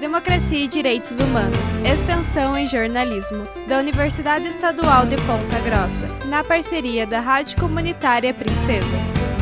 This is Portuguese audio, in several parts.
Democracia e Direitos Humanos, Extensão em Jornalismo, da Universidade Estadual de Ponta Grossa, na parceria da Rádio Comunitária Princesa.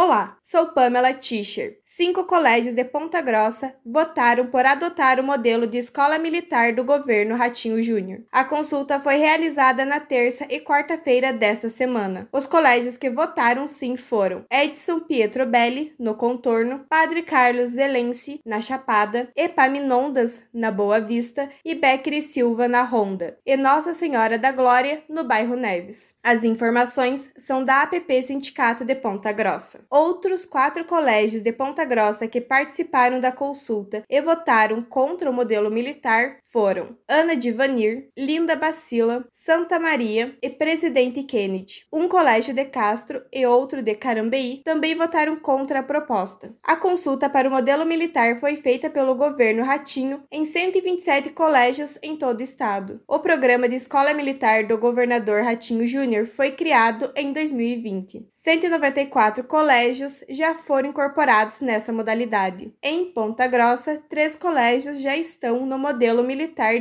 Olá, sou Pamela Tischer. Cinco colégios de Ponta Grossa votaram por adotar o modelo de escola militar do governo Ratinho Júnior. A consulta foi realizada na terça e quarta-feira desta semana. Os colégios que votaram sim foram Edson Pietro Belli, no Contorno, Padre Carlos Zelense, na Chapada, Epaminondas, na Boa Vista e Becker Silva, na Ronda, e Nossa Senhora da Glória, no bairro Neves. As informações são da APP Sindicato de Ponta Grossa. Outros quatro colégios de Ponta Grossa que participaram da consulta e votaram contra o modelo militar foram Ana de Vanir, Linda Bacila, Santa Maria e Presidente Kennedy. Um colégio de Castro e outro de Carambeí também votaram contra a proposta. A consulta para o modelo militar foi feita pelo governo Ratinho em 127 colégios em todo o estado. O programa de escola militar do governador Ratinho Júnior foi criado em 2020. 194 colégios já foram incorporados nessa modalidade. Em Ponta Grossa, três colégios já estão no modelo militar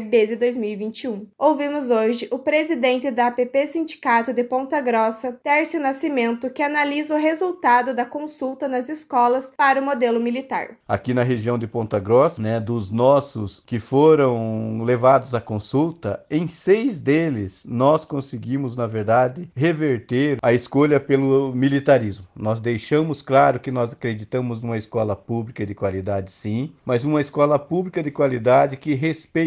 desde 2021. Ouvimos hoje o presidente da APP Sindicato de Ponta Grossa, Tércio Nascimento, que analisa o resultado da consulta nas escolas para o modelo militar. Aqui na região de Ponta Grossa, né, dos nossos que foram levados à consulta, em seis deles nós conseguimos, na verdade, reverter a escolha pelo militarismo. Nós deixamos claro que nós acreditamos numa escola pública de qualidade, sim, mas uma escola pública de qualidade que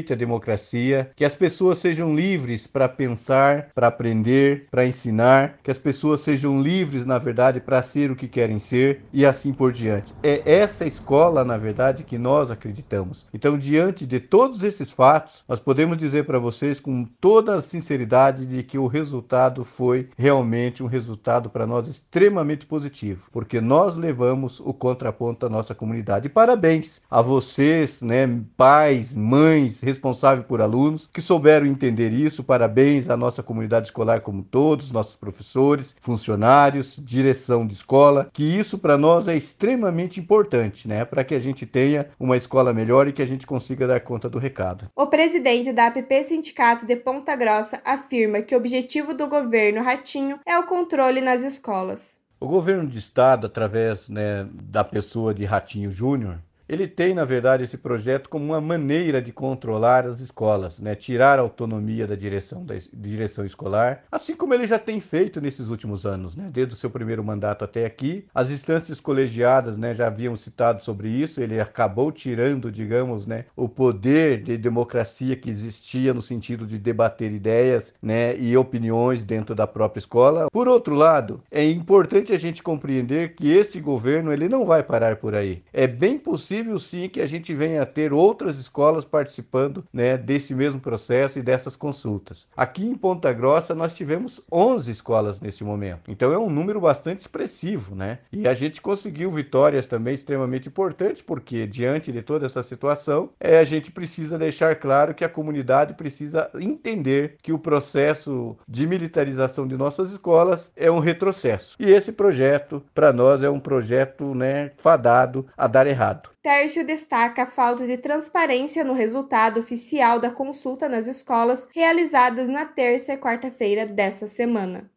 respeite a democracia, que as pessoas sejam livres para pensar, para aprender, para ensinar, que as pessoas sejam livres, na verdade, para ser o que querem ser e assim por diante. É essa escola, na verdade, que nós acreditamos. Então, diante de todos esses fatos, nós podemos dizer para vocês com toda a sinceridade de que o resultado foi realmente um resultado para nós extremamente positivo porque nós levamos o contraponto à nossa comunidade. Parabéns a vocês, né, pais, mães, responsáveis por alunos, que souberam entender isso. Parabéns à nossa comunidade escolar como todos, nossos professores, funcionários, direção de escola, que isso para nós é extremamente importante, né, para que a gente tenha uma escola melhor e que a gente consiga dar conta do recado. O presidente da APP Sindicato de Ponta Grossa afirma que o objetivo do governo Ratinho é o controle nas escolas. O governo de estado, através né, da pessoa de Ratinho Júnior, ele tem, na verdade, esse projeto como uma maneira de controlar as escolas, né? tirar a autonomia da direção, da direção escolar, assim como ele já tem feito nesses últimos anos, né? desde o seu primeiro mandato até aqui. As instâncias colegiadas né, já haviam citado sobre isso, ele acabou tirando, digamos, né, o poder de democracia que existia no sentido de debater ideias né, e opiniões dentro da própria escola. Por outro lado, é importante a gente compreender que esse governo ele não vai parar por aí. É bem possível possível sim que a gente venha a ter outras escolas participando né, desse mesmo processo e dessas consultas. Aqui em Ponta Grossa nós tivemos 11 escolas nesse momento, então é um número bastante expressivo, né? E a gente conseguiu vitórias também extremamente importantes, porque diante de toda essa situação, é, a gente precisa deixar claro que a comunidade precisa entender que o processo de militarização de nossas escolas é um retrocesso. E esse projeto, para nós, é um projeto né, fadado a dar errado. Tércio destaca a falta de transparência no resultado oficial da consulta nas escolas realizadas na terça e quarta-feira desta semana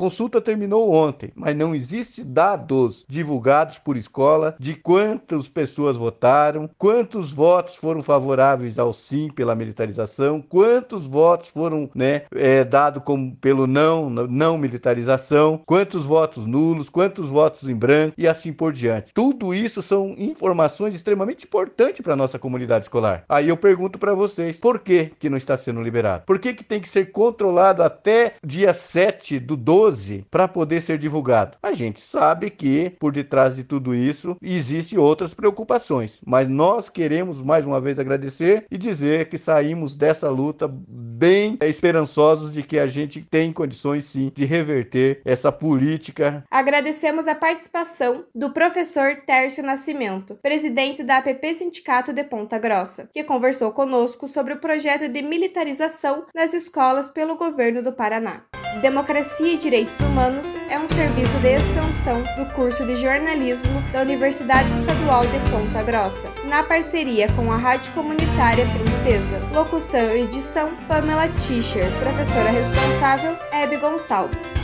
consulta terminou ontem, mas não existe dados divulgados por escola de quantas pessoas votaram, quantos votos foram favoráveis ao sim pela militarização, quantos votos foram né, é, dados como pelo não, não militarização, quantos votos nulos, quantos votos em branco e assim por diante. Tudo isso são informações extremamente importantes para a nossa comunidade escolar. Aí eu pergunto para vocês, por que, que não está sendo liberado? Por que, que tem que ser controlado até dia 7 do 12 12 para poder ser divulgado. A gente sabe que por detrás de tudo isso existem outras preocupações, mas nós queremos mais uma vez agradecer e dizer que saímos dessa luta bem esperançosos de que a gente tem condições sim de reverter essa política. Agradecemos a participação do professor Tércio Nascimento, presidente da APP Sindicato de Ponta Grossa, que conversou conosco sobre o projeto de militarização nas escolas pelo governo do Paraná. Democracia e Direitos Humanos é um serviço de extensão do curso de jornalismo da Universidade Estadual de Ponta Grossa, na parceria com a Rádio Comunitária Princesa. Locução e edição Pamela Tischer, professora responsável Hebe Gonçalves.